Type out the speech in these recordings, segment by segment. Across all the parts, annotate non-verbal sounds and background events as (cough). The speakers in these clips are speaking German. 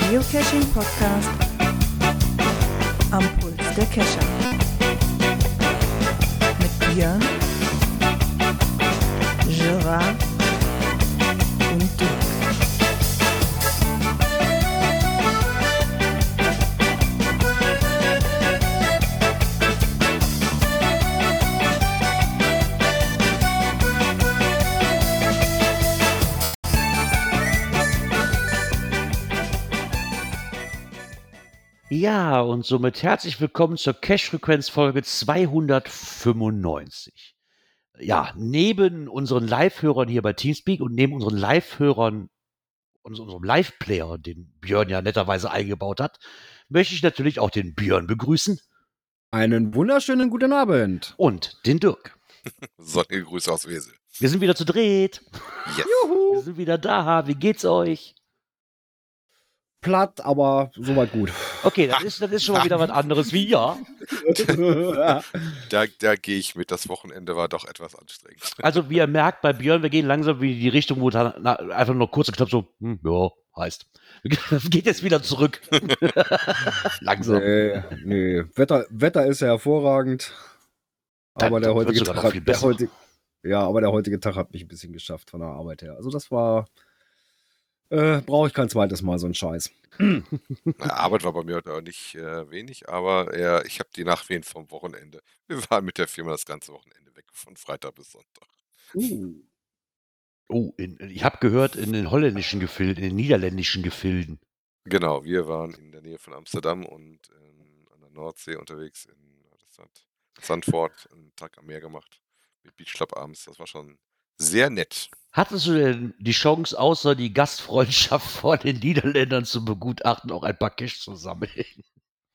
der Geocaching Podcast am Puls der Cacher. Mit Björn, Gerard Ja, und somit herzlich willkommen zur Cash-Frequenz-Folge 295. Ja, neben unseren Live-Hörern hier bei Teamspeak und neben unseren Live-Hörern, und unserem Live-Player, den Björn ja netterweise eingebaut hat, möchte ich natürlich auch den Björn begrüßen Einen wunderschönen guten Abend. und den Dirk. (laughs) Sonnige Grüße aus Wesel. Wir sind wieder zu dritt. Yes. Wir sind wieder da. Wie geht's euch? Platt, aber soweit gut. Okay, das ist, das ist schon mal wieder was anderes wie ja. (laughs) Da, da gehe ich mit. Das Wochenende war doch etwas anstrengend. Also, wie ihr merkt, bei Björn, wir gehen langsam wie die Richtung, wo dann na, einfach nur kurz geknappt so, hm, ja, heißt. (laughs) Geht jetzt wieder zurück. (laughs) langsam. nee, nee. Wetter, Wetter ist ja hervorragend. Aber Dann- der dann wird's heutige, Tag der heutige, ja, aber der heutige Tag hat mich ein bisschen geschafft von der Arbeit her. Also das war, äh, brauche ich kein zweites Mal so einen Scheiß. Arbeit war bei mir heute auch nicht äh, wenig, aber äh, ich habe die Nachwehen vom Wochenende. Wir waren mit der Firma das ganze Wochenende weg, von Freitag bis Sonntag. Uh. Oh, in, ich habe gehört, in den holländischen Gefilden, in den niederländischen Gefilden. Genau, wir waren in der Nähe von Amsterdam und ähm, an der Nordsee unterwegs in? Sandford, einen Tag am Meer gemacht mit Beachclub abends. Das war schon sehr nett. Hattest du denn die Chance, außer die Gastfreundschaft vor den Niederländern zu begutachten, auch ein paar Cash zu sammeln?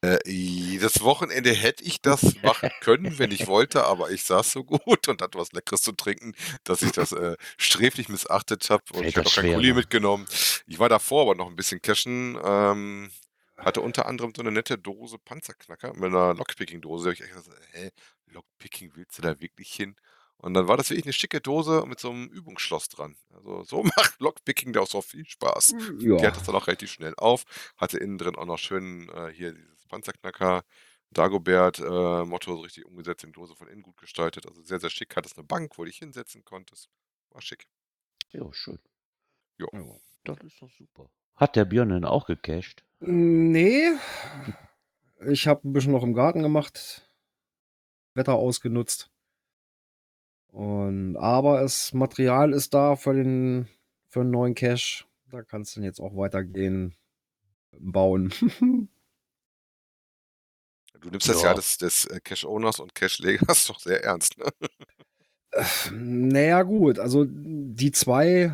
Äh, das Wochenende hätte ich das machen können, wenn ich wollte, aber ich saß so gut und hatte was Leckeres zu trinken, dass ich das äh, sträflich missachtet habe und Fällt ich habe auch kein Kuli ne? mitgenommen. Ich war davor aber noch ein bisschen cashen, ähm, hatte unter anderem so eine nette Dose Panzerknacker mit einer Lockpicking-Dose. Da habe ich echt gesagt, hä, Lockpicking willst du da wirklich hin? Und dann war das wirklich eine schicke Dose mit so einem Übungsschloss dran. Also so (laughs) macht Lockpicking da auch so viel Spaß. Die hat Ja, das dann auch relativ schnell auf. Hatte innen drin auch noch schön äh, hier dieses Panzerknacker Dagobert äh, Motto so richtig umgesetzt in Dose von innen gut gestaltet. Also sehr, sehr schick. Hat es eine Bank, wo du dich hinsetzen konntest. War schick. Ja, schön. Jo. Das ist doch super. Hat der Björn denn auch gecached? nee. Ich habe ein bisschen noch im Garten gemacht. Wetter ausgenutzt. Und, aber das Material ist da für den, für einen neuen Cache. Da kannst du dann jetzt auch weitergehen. Bauen. (laughs) Du nimmst das Ja. ja des, des äh, Cache-Owners und Cache-Legers (laughs) doch sehr ernst, ne? Naja, gut, also die zwei,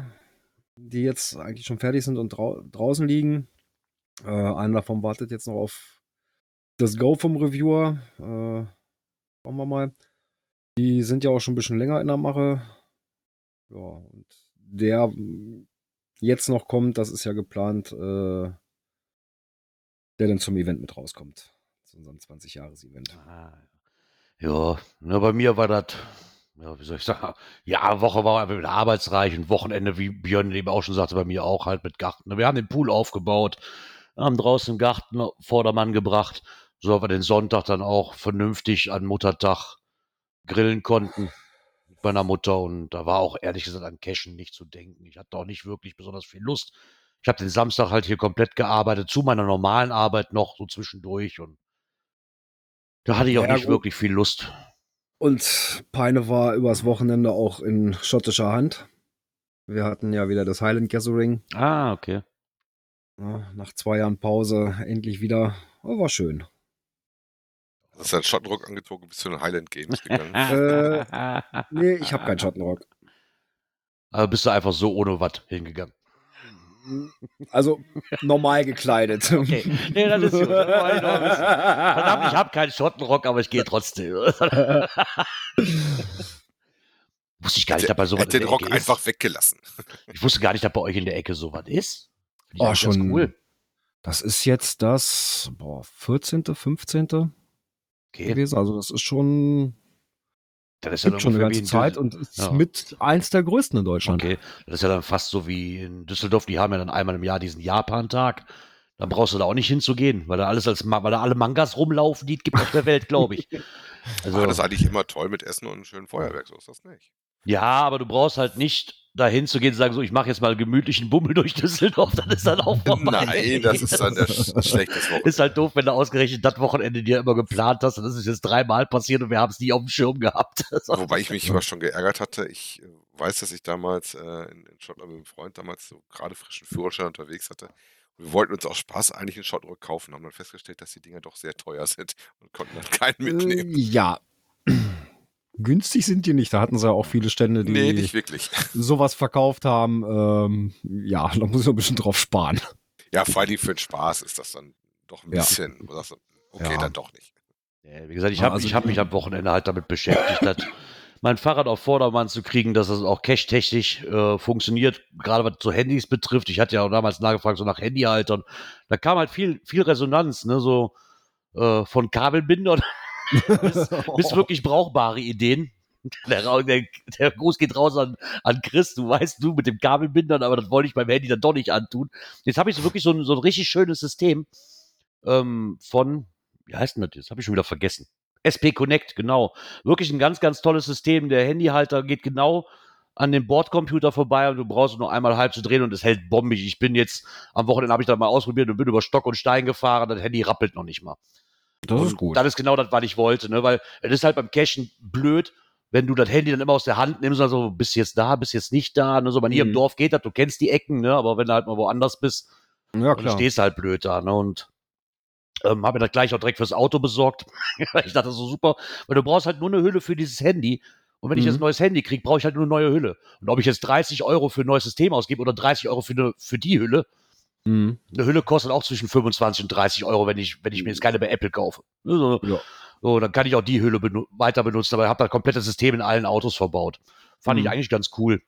die jetzt eigentlich schon fertig sind und drau draußen liegen, äh, einer davon wartet jetzt noch auf das Go vom Reviewer. Äh, schauen wir mal. Die sind ja auch schon ein bisschen länger in der Mache. Ja, und der mm, jetzt noch kommt, das ist ja geplant, äh, der dann zum Event mit rauskommt. Zu unserem 20-Jahres-Event. Ah, ja, na, bei mir war das, ja, wie soll ich sagen, ja, Woche war einfach wieder arbeitsreich und Wochenende, wie Björn eben auch schon sagte, bei mir auch halt mit Garten. Wir haben den Pool aufgebaut, haben draußen im Garten Vordermann gebracht, so dass wir den Sonntag dann auch vernünftig an Muttertag grillen konnten mit meiner Mutter und da war auch ehrlich gesagt an Cashen nicht zu denken. Ich hatte auch nicht wirklich besonders viel Lust. Ich habe den Samstag halt hier komplett gearbeitet, zu meiner normalen Arbeit noch so zwischendurch und da hatte ich auch Ja, nicht gut. wirklich viel Lust. Und Peine war übers Wochenende auch in schottischer Hand. Wir hatten ja wieder das Highland Gathering. Ah, okay. Ja, nach zwei Jahren Pause endlich wieder. Oh, war schön. Das ist ein Schottenrock angezogen, bist zu den Highland Games gegangen. (laughs) Äh, Nee, ich habe keinen Schottenrock. Also bist du einfach so ohne was hingegangen. Also normal gekleidet. (laughs) Okay. Nee, das ist gut. Verdammt, ich habe keinen Schottenrock, aber ich gehe trotzdem. (laughs) wusste ich gar nicht, dass bei sowas Hätte in den Rock Ecke ist. einfach weggelassen. Ich wusste gar nicht, dass bei euch in der Ecke sowas ist. Finde ich Oh, schon cool. Das ist jetzt das boah, 14., 15. Okay. gewesen. Also das ist schon, Das ist ja gibt schon eine ganze Zeit und ist Ja. mit eins der größten in Deutschland. Okay, das ist ja dann fast so wie in Düsseldorf. Die haben ja dann einmal im Jahr diesen Japan-Tag. dann brauchst du da auch nicht hinzugehen, weil da alles als weil da alle Mangas rumlaufen, die es gibt auf der Welt, glaube ich. (laughs) Also, Aber das ist eigentlich immer toll mit Essen und einem schönen Feuerwerk, so ist das nicht. Ja, aber du brauchst halt nicht dahin zu gehen und sagen, so, ich mache jetzt mal einen gemütlichen Bummel durch Düsseldorf, dann ist dann auch vorbei. Nein, das ist dann ein sch- (laughs) ein schlechtes Wort. Ist halt doof, wenn du ausgerechnet das Wochenende dir immer geplant hast und das ist jetzt dreimal passiert und wir haben es nie auf dem Schirm gehabt. (laughs) Wobei ich mich immer schon geärgert hatte. Ich äh, weiß, dass ich damals äh, in, in Schottland mit einem Freund damals so gerade frischen Führerschein unterwegs hatte. Und wir wollten uns aus Spaß eigentlich einen Schottruck kaufen, haben dann festgestellt, dass die Dinger doch sehr teuer (laughs) sind und konnten dann keinen mitnehmen. Äh, ja. Günstig sind die nicht. Da hatten sie ja auch viele Stände, die Nee, nicht wirklich. (laughs) sowas verkauft haben. Ähm, ja, (laughs) da muss ich ein bisschen drauf sparen. Ja, vor allem für den Spaß ist das dann doch ein Ja. bisschen. Okay, Ja. dann doch nicht. Ja, wie gesagt, ich habe also hab mich am Wochenende halt damit beschäftigt, dass mein Fahrrad auf Vordermann zu kriegen, dass es auch cache-technisch äh, funktioniert, gerade was so Handys betrifft. Ich hatte ja auch damals nachgefragt, so nach Handyhaltern. Da kam halt viel, viel Resonanz, ne, so äh, von Kabelbindern bis, bis wirklich brauchbare Ideen. Der, der, der Gruß geht raus an, an Chris, du weißt, du mit dem Kabelbindern, aber das wollte ich beim Handy dann doch nicht antun. Jetzt habe ich so wirklich so ein, so ein richtig schönes System ähm, von, wie heißt denn das jetzt? Habe ich schon wieder vergessen. SP Connect, genau. Wirklich ein ganz, ganz tolles System. Der Handyhalter geht genau an dem Bordcomputer vorbei und du brauchst nur einmal halb zu drehen und es hält bombig. Ich bin jetzt, am Wochenende habe ich das mal ausprobiert und bin über Stock und Stein gefahren. Das Handy rappelt noch nicht mal. Das ist Und gut. Das ist genau das, was ich wollte, ne? weil es ist halt beim Cachen blöd, wenn du das Handy dann immer aus der Hand nimmst, also bist jetzt da, bist jetzt nicht da. Ne? So bei mir im Mhm. Dorf geht das, du kennst die Ecken, ne? aber wenn du halt mal woanders bist, ja, klar. stehst halt blöd da, ne? Und ähm, habe mir das gleich auch direkt fürs Auto besorgt. (laughs) ich dachte so super, weil du brauchst halt nur eine Hülle für dieses Handy. Und wenn ich Mhm. jetzt ein neues Handy kriege, brauche ich halt nur eine neue Hülle. Und ob ich jetzt 30 Euro für ein neues System ausgebe oder 30 Euro für, eine, für die Hülle, Mhm. eine Hülle kostet auch zwischen 25 und 30 Euro, wenn ich, wenn ich mir jetzt keine bei Apple kaufe. Ne, So, Ja. so, dann kann ich auch die Hülle benu weiter benutzen, aber ich habe das komplette System in allen Autos verbaut. Fand ich Mhm. eigentlich ganz cool.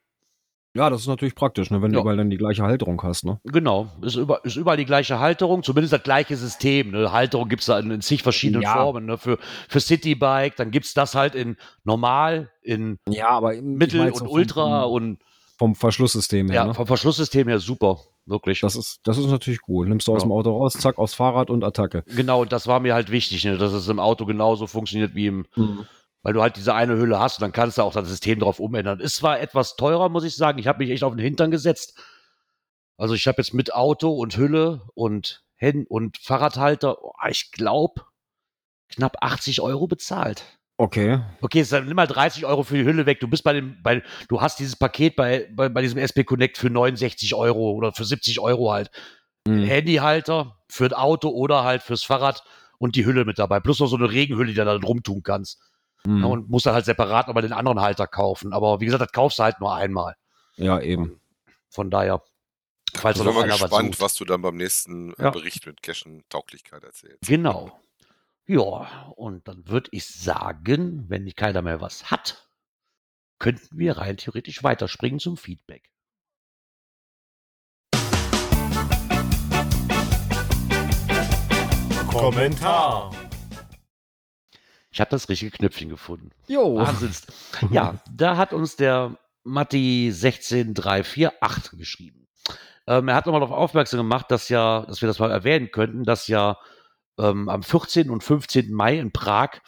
Ja, das ist natürlich praktisch, ne, wenn Ja. du überall dann die gleiche Halterung hast. Ne? Genau, ist, über, ist überall die gleiche Halterung, zumindest das gleiche System. Ne? Halterung gibt es da in, in zig verschiedenen Ja. Formen. Ne? Für, für Citybike, dann gibt es das halt in normal, in Ja, aber ich Mittel und Ultra vom, und vom Verschlusssystem her. ja, ne? vom Verschlusssystem her super, wirklich. Das ist, das ist natürlich cool. Nimmst du aus Ja. dem Auto raus, zack, aufs Fahrrad und Attacke. genau, das war mir halt wichtig, ne? dass es im Auto genauso funktioniert wie im, weil du halt diese eine Hülle hast und dann kannst du auch das System drauf umändern. Ist zwar etwas teurer, muss ich sagen. Ich habe mich echt auf den Hintern gesetzt. Also ich habe jetzt mit Auto und Hülle und Hen und Fahrradhalter, oh, ich glaube, knapp 80 Euro bezahlt. Okay. Okay, jetzt nimm mal 30 Euro für die Hülle weg. Du bist bei dem, bei, du hast dieses Paket bei, bei, bei diesem SP Connect für 69 Euro oder für 70 Euro halt. Mhm. Handyhalter für ein Auto oder halt fürs Fahrrad und die Hülle mit dabei. Plus noch so eine Regenhülle, die du da drum tun kannst. Mhm. Ja, und musst dann halt separat nochmal den anderen Halter kaufen. Aber wie gesagt, das kaufst du halt nur einmal. ja, eben. Von daher, falls Ich bin mal was gespannt, sucht. was du dann beim nächsten äh, Ja. Bericht mit Cashen-Tauglichkeit erzählst. Genau. Ja, und dann würde ich sagen, wenn nicht keiner mehr was hat, könnten wir rein theoretisch weiterspringen zum Feedback. Kommentar. Ich habe das richtige Knöpfchen gefunden. Jo. Wahnsinns. Ja, da hat uns der Matti 16348 geschrieben. Ähm, er hat nochmal darauf aufmerksam gemacht, dass ja, dass wir das mal erwähnen könnten, dass ja ähm, am 14. und 15. Mai in Prag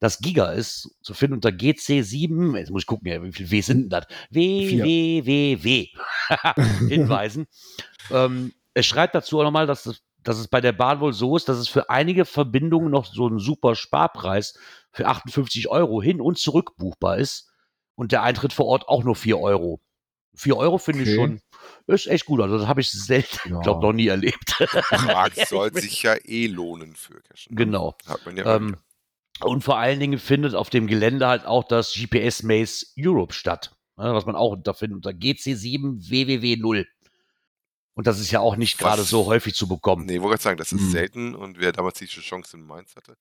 das Giga ist, zu finden unter GC7, jetzt muss ich gucken, wie viel W sind denn das? W, Vier. W, W, W. (laughs) Hinweisen. ähm, er schreibt dazu auch nochmal, dass, es- dass es bei der Bahn wohl so ist, dass es für einige Verbindungen noch so ein super Sparpreis für 58 Euro hin und zurück buchbar ist und der Eintritt vor Ort auch nur 4 Euro. 4 Euro finde ich Okay. schon, ist echt gut. Also das habe ich selten, Ja. glaube noch nie erlebt. Prag (laughs) soll sich ja eh lohnen für Cashen. ne? Genau. Hat man ja Ähm. Und vor allen Dingen findet auf dem Gelände halt auch das GPS Maze Europe statt, ne, was man auch unter findet unter GC7 WWW0. Und das ist ja auch nicht gerade so häufig zu bekommen. Nee, wollte gerade sagen, das ist Mhm. selten und wer damals die Chance in Mainz hatte,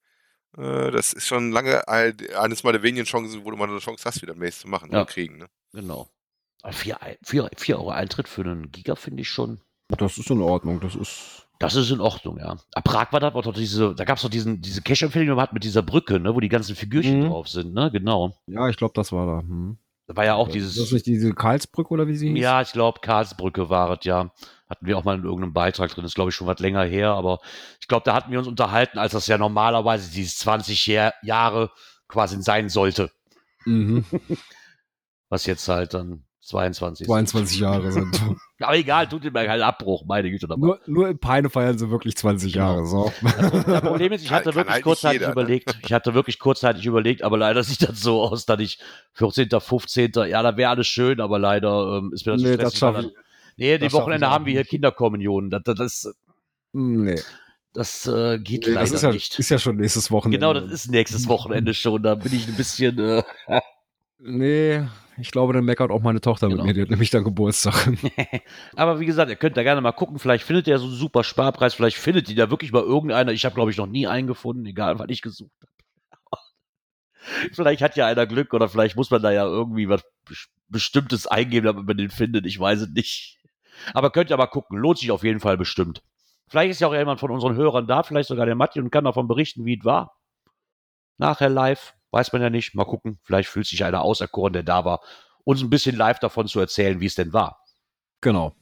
äh, das ist schon lange ein- eines mal der wenigen Chancen, wo du mal eine Chance hast, wieder Maze zu machen Ja. und kriegen. Ne? Genau. Aber vier, Ei- vier, vier Euro Eintritt für einen Giga finde ich schon. Das ist in Ordnung. Das ist. Das ist in Ordnung, ja. Aber Prag war da war doch diese, da gab es doch diesen, diese Cache-Empfehlung, die man hat mit dieser Brücke, ne, wo die ganzen Figürchen Mhm. drauf sind, ne? Genau. Ja, ich glaube, das war da. Hm. Da war ja auch Ist dieses. das nicht diese Karlsbrücke oder wie sie hieß? Ja, ich glaube, Karlsbrücke war es, ja. Hatten wir auch mal in irgendeinem Beitrag drin, ist glaube ich schon was länger her, aber ich glaube, da hatten wir uns unterhalten, als das ja normalerweise dieses 20 Jahr, Jahre quasi sein sollte, Mhm. (laughs) was jetzt halt dann 22 (laughs) sind. 22 Jahre sind. Aber egal, tut ihm keinen Abbruch, meine Güte. Nur, nur in Peine feiern sie wirklich 20 Genau. Jahre. So. das Problem ist, ich Kann- hatte kann wirklich halt nicht kurzzeitig jeder, ne? überlegt, ich hatte wirklich kurzzeitig überlegt, aber leider sieht das so aus, dass ich 14., 15., ja, da wäre alles schön, aber leider ähm, ist mir das Nee, zu das stressig, ich- Nee, die das Wochenende haben wir hier nicht. Kinderkommunion. Das, das, das, Nee. das äh, geht Nee, leider das ist ja, nicht. ist ja schon nächstes Wochenende. Genau, das ist nächstes Wochenende schon. Da bin ich ein bisschen. Äh, (laughs) Nee, ich glaube, dann meckert auch meine Tochter Genau. mit mir. Die hat nämlich dann Geburtstag. (laughs) aber wie gesagt, ihr könnt da gerne mal gucken. Vielleicht findet ihr so einen super Sparpreis. Vielleicht findet ihr da wirklich mal irgendeiner. Ich habe, glaube ich, noch nie einen gefunden, egal, was ich gesucht habe. (laughs) vielleicht hat ja einer Glück oder vielleicht muss man da ja irgendwie was Bes- Bestimmtes eingeben, damit man den findet. Ich weiß es nicht. Aber könnt ihr mal gucken. Lohnt sich auf jeden Fall bestimmt. Vielleicht ist ja auch jemand von unseren Hörern da, vielleicht sogar der Matti und kann davon berichten, wie es war. Nachher live. Weiß man ja nicht. Mal gucken. Vielleicht fühlt sich einer auserkoren, der da war, uns ein bisschen live davon zu erzählen, wie es denn war. genau.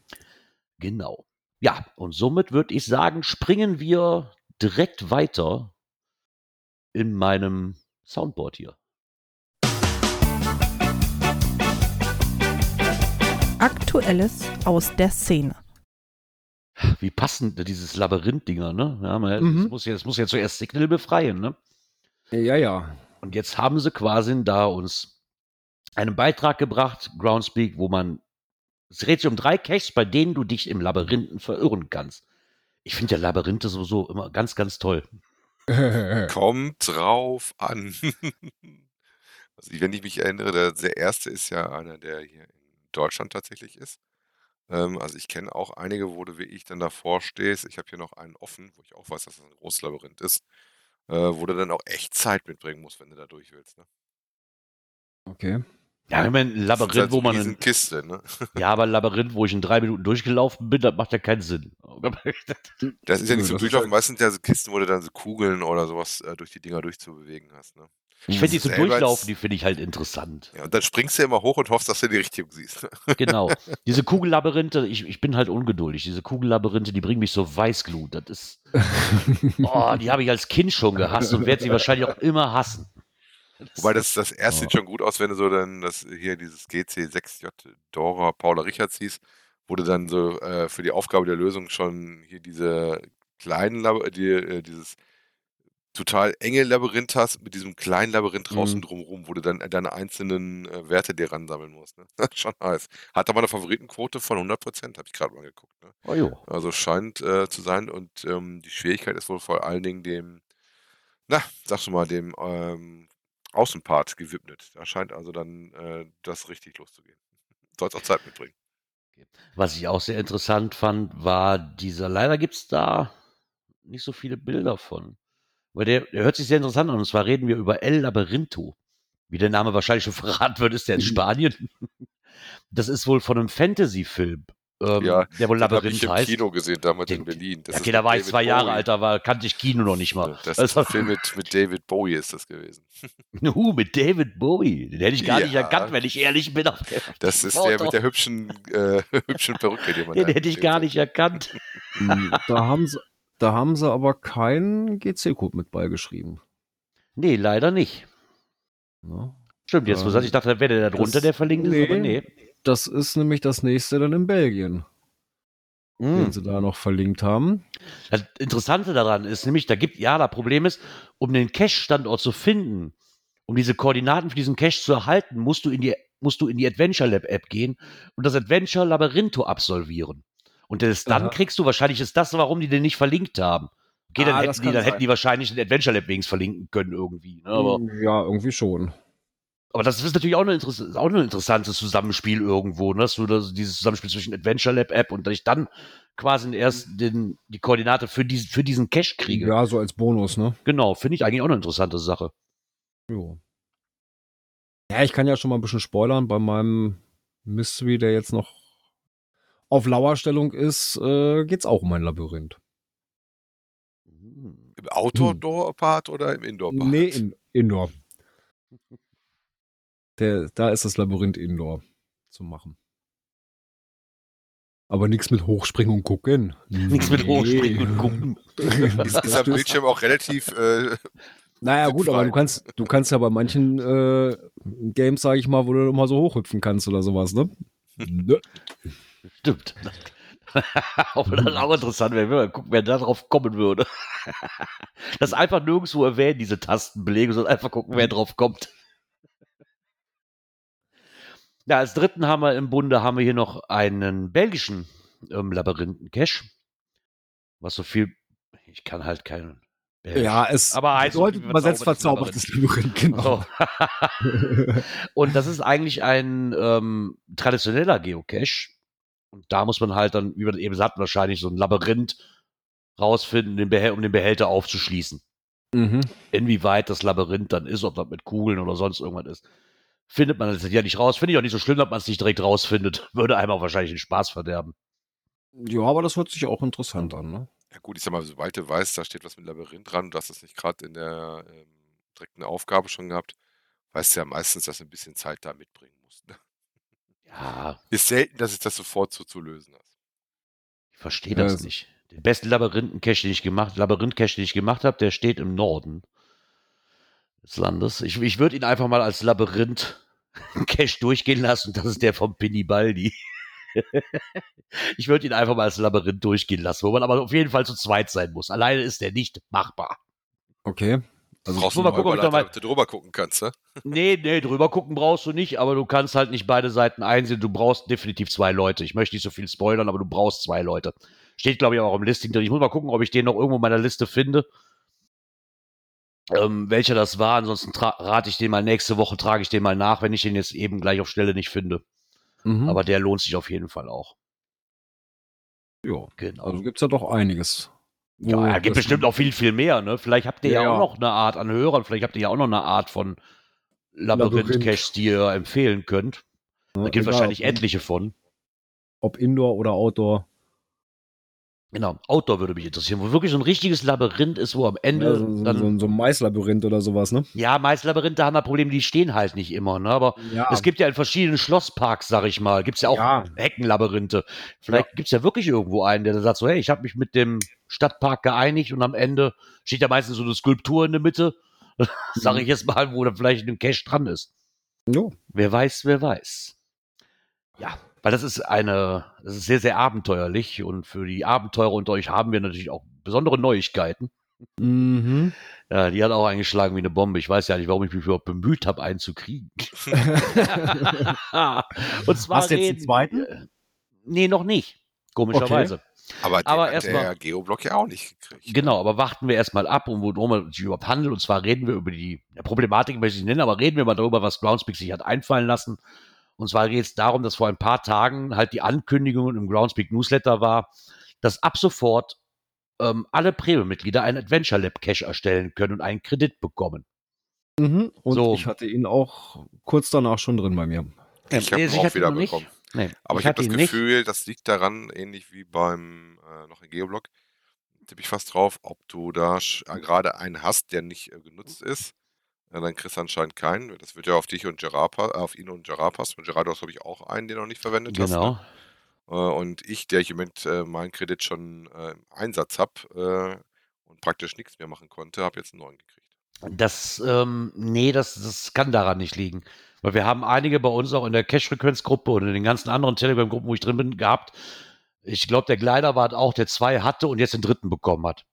Genau. Ja, und somit würde ich sagen, springen wir direkt weiter in meinem Soundboard hier. Aktuelles aus der Szene. Wie passend dieses Labyrinth-Dinger, ne? Ja, man, Mhm. das, muss ja, das muss ja zuerst Signal befreien, ne? Ja, ja. Und jetzt haben sie quasi da uns einen Beitrag gebracht, Groundspeak, wo man, es dreht sich um drei Caches, bei denen du dich im Labyrinthen verirren kannst. Ich finde ja Labyrinthe sowieso immer ganz, ganz toll. (laughs) Kommt drauf an. (laughs) also, wenn ich mich erinnere, der, der erste ist ja einer, der hier in Deutschland tatsächlich ist. Ähm, also ich kenne auch einige, wo du wie ich dann davor stehst. Ich habe hier noch einen offen, wo ich auch weiß, dass das ein großes Labyrinth ist, äh, wo du dann auch echt Zeit mitbringen musst, wenn du da durch willst. Ne? okay. Ja, ich meine, ein Labyrinth, halt so wo man eine in, Kiste, ne? Ja, aber ein Labyrinth, wo ich in drei Minuten durchgelaufen bin, das macht ja keinen Sinn. Das ist ja nicht so durchlaufen. Meistens ja so Kisten, wo du dann so Kugeln oder sowas äh, durch die Dinger durchzubewegen hast. Ne? Ich finde die Selber Durchlaufen, die finde ich halt interessant. Ja, und dann springst du immer hoch und hoffst, dass du die Richtung siehst. (laughs) Genau. Diese Kugellabyrinthe, ich, ich bin halt ungeduldig. Diese Kugellabyrinthe, die bringen mich so Weißglut. Das ist. (laughs) Oh, die habe ich als Kind schon gehasst und werde sie wahrscheinlich auch immer hassen. Wobei das, das erste Ja. sieht schon gut aus, wenn du so dann das hier dieses GC6J Dora Paula Richards hieß, wo du dann so äh, für die Aufgabe der Lösung schon hier diese kleinen Lab die, äh, dieses total enge Labyrinth hast mit diesem kleinen Labyrinth draußen Mhm. drumherum, wo du dann deine einzelnen äh, Werte dir ransammeln musst. Ne? (laughs) schon nice. Hat aber eine Favoritenquote von 100%, habe ich gerade mal geguckt. Ne? Oh jo. Also scheint äh, zu sein und ähm, die Schwierigkeit ist wohl vor allen Dingen dem, na, sagst du mal, dem ähm, Außenpart gewidmet. Da scheint also dann äh, das richtig loszugehen. (laughs) Sollst auch Zeit mitbringen. Was ich auch sehr interessant fand, war dieser, leider gibt es da nicht so viele Bilder von. Weil der, der hört sich sehr interessant an. Und zwar reden wir über El Laberinto. Wie der Name wahrscheinlich schon (laughs) verraten wird, ist der in Spanien. Das ist wohl von einem Fantasy-Film, ähm, Ja, der wohl Labyrinth ich im heißt. Kino gesehen, damals Den- in Berlin. Das ja, ist okay, da war ich zwei Jahre Bowie. alt, da war, kannte ich Kino noch nicht mal. Das ist ein Film mit, mit David Bowie ist das gewesen. (laughs) uh, mit David Bowie. Den hätte ich gar nicht Ja. erkannt, wenn ich ehrlich bin. (laughs) Das ist der mit der hübschen, äh, hübschen Perücke, den man Den hätte ich gar nicht erkannt. Hm, da, haben sie, da haben sie aber keinen GC-Code mit beigeschrieben. Nee, leider nicht. Ne? Stimmt, jetzt, wo Ähm, ich dachte, da wäre der drunter, das- der verlinkt ist, aber nee. nee. Das ist nämlich das nächste dann in Belgien, Hm. den sie da noch verlinkt haben. Das Interessante daran ist nämlich, da gibt, ja, das Problem ist, um den Cache-Standort zu finden, um diese Koordinaten für diesen Cache zu erhalten, musst du in die, musst du in die Adventure Lab App gehen und das Adventure Labyrintho absolvieren. Und das, dann Aha. kriegst du wahrscheinlich, ist das, warum die den nicht verlinkt haben. Okay, dann, Ah, hätten, die, dann hätten die wahrscheinlich den Adventure Lab wenigstens verlinken können irgendwie. Ne? Aber, ja, irgendwie schon. aber das ist natürlich auch, eine, auch ein interessantes Zusammenspiel irgendwo, ne? dass du das, dieses Zusammenspiel zwischen Adventure Lab App und dass ich dann quasi erst den, die Koordinate für, diesen für diesen Cache kriege. Ja, so als Bonus, ne? Genau, finde ich eigentlich auch eine interessante Sache. Jo. Ja, ich kann ja schon mal ein bisschen spoilern. Bei meinem Mystery, der jetzt noch auf Lauerstellung ist, äh, geht's auch um ein Labyrinth. Hm. Im Outdoor-Part oder im Indoor-Part? Nee, in, Indoor. Der, da ist das Labyrinth Indoor zu machen. Aber nichts mit Hochspringen und gucken. Nichts mit. Hochspringen und gucken. (laughs) Ist, ist am Bildschirm auch relativ. Äh, Naja, gut, aber frei. du kannst, du kannst ja bei manchen äh, Games, sage ich mal, wo du mal so hochhüpfen kannst oder sowas, ne? (laughs) Nö. Stimmt. (laughs) Ob das auch interessant wäre, wenn wir mal gucken, wer da drauf kommen würde. (laughs) Das einfach nirgendwo erwähnen, diese Tastenbelege, sondern einfach gucken, wer drauf kommt. Ja, als dritten haben wir im Bunde haben wir hier noch einen belgischen ähm, Labyrinthen-Cache. Was so viel. Ich kann halt keinen. Belgisch. Ja, es Aber heißt bedeutet übersetzt verzaubertes Labyrinth, genau. Oh. (laughs) Und das ist eigentlich ein ähm, traditioneller Geocache. Und da muss man halt dann, wie wir eben sagten, wahrscheinlich so ein Labyrinth rausfinden, um den Behälter aufzuschließen. mhm. Inwieweit das Labyrinth dann ist, ob das mit Kugeln oder sonst irgendwas ist. Findet man das ja nicht raus. Finde ich auch nicht so schlimm, dass man es nicht direkt rausfindet. (laughs) Würde einem auch wahrscheinlich den Spaß verderben. Ja, aber das hört sich auch interessant an, ne? ja, gut, ich sag mal, sobald du weißt, da steht was mit Labyrinth dran, du hast das nicht gerade in der ähm, direkten Aufgabe schon gehabt, weißt du ja meistens, dass du ein bisschen Zeit da mitbringen musst. Ne? Ja, Ist selten, dass ich das sofort so zu lösen hast. ich verstehe das es- nicht. Den besten Labyrinthen-Cache, den ich gemacht, Labyrinth-Cache, den ich gemacht habe, der steht im Norden des Landes. Ich, ich würde ihn einfach mal als Labyrinth-Cache (laughs) durchgehen lassen. Das ist der vom Pinibaldi. (laughs) ich würde ihn einfach mal als Labyrinth durchgehen lassen, wo man aber auf jeden Fall zu zweit sein muss. Alleine ist der nicht machbar. Okay. Also, Brauchst du mal gucken, ob Überleiter, mal- du drüber gucken kannst, ne? Nee, nee, drüber gucken brauchst du nicht, aber du kannst halt nicht beide Seiten einsehen. Du brauchst definitiv zwei Leute. Ich möchte nicht so viel spoilern, aber du brauchst zwei Leute. Steht, glaube ich, auch im Listing drin. Ich muss mal gucken, ob ich den noch irgendwo in meiner Liste finde. Ähm, welcher das war. Ansonsten rate ich den mal nächste Woche, trage ich den mal nach, wenn ich den jetzt eben gleich auf Stelle nicht finde. mhm. Aber der lohnt sich auf jeden Fall auch. ja. Genau. Also gibt's ja doch einiges. Wo ja, er gibt bestimmt auch viel, viel mehr. Ne? Vielleicht habt ihr ja, Ja, auch ja. noch eine Art an Hörern, vielleicht habt ihr ja auch noch eine Art von Labyrinth-Caches, die ihr empfehlen könnt. Da gibt egal, wahrscheinlich etliche von. Ob Indoor oder Outdoor. Genau, Outdoor würde mich interessieren, wo wirklich so ein richtiges Labyrinth ist, wo am Ende Ja, so, dann. so, so ein Maislabyrinth oder sowas, ne? ja, meist Labyrinthe haben da Probleme, die stehen halt nicht immer, ne? Aber Ja, es gibt ja in verschiedenen Schlossparks, sag ich mal, gibt es ja auch Ja. Heckenlabyrinthe. Vielleicht gibt es ja wirklich irgendwo einen, der da sagt so, hey, ich habe mich mit dem Stadtpark geeinigt und am Ende steht ja meistens so eine Skulptur in der Mitte, (laughs) sage ich jetzt mal, wo da vielleicht ein Cache dran ist. Jo. Wer weiß, wer weiß. Ja, weil das ist eine, das ist sehr, sehr abenteuerlich und für die Abenteurer unter euch haben wir natürlich auch besondere Neuigkeiten. Mhm. Ja, die hat auch eingeschlagen wie eine Bombe. Ich weiß ja nicht, warum ich mich überhaupt bemüht habe, einen zu kriegen. (laughs) und zwar Hast du jetzt den zweiten? Nee, noch nicht. Komischerweise. Aber den Aber hat erst der Geoblock ja auch nicht gekriegt. Genau, aber warten wir erstmal ab, um worum es sich überhaupt handelt. Und zwar reden wir über die ja, Problematik, möchte ich nicht nennen, aber reden wir mal darüber, was Groundspeak sich hat einfallen lassen. Und zwar geht es darum, dass vor ein paar Tagen halt die Ankündigung im Groundspeak Newsletter war, dass ab sofort ähm, alle Premium-Mitglieder einen Adventure Lab Cache erstellen können und einen Kredit bekommen. Mhm. Und So. ich hatte ihn auch kurz danach schon drin bei mir. Ich habe Nee, ihn ich auch wieder bekommen. Nee, Aber ich, habe hatte das ihn nicht. Gefühl, das liegt daran, ähnlich wie beim äh, noch im Geoblock, tippe ich fast drauf, ob du da äh, gerade einen hast, der nicht äh, genutzt ist. Äh, dann kriegst du anscheinend keinen. Das wird ja auf dich und Gerard, auf ihn und Gerard passen. Und Gerard, du hast, glaube ich, auch einen, den du noch nicht verwendet hast. Genau. Ne? Äh, und ich, der ich im Moment äh, meinen Kredit schon äh, im Einsatz habe und praktisch nichts mehr machen konnte, habe jetzt einen neuen gekriegt. Das, ähm, nee, das, das kann daran nicht liegen. Weil wir haben einige bei uns auch in der Cash-Frequenz-Gruppe und in den ganzen anderen Telegram-Gruppen, wo ich drin bin, gehabt. Ich glaube, der Gleiter war auch, der zwei hatte und jetzt den dritten bekommen hat.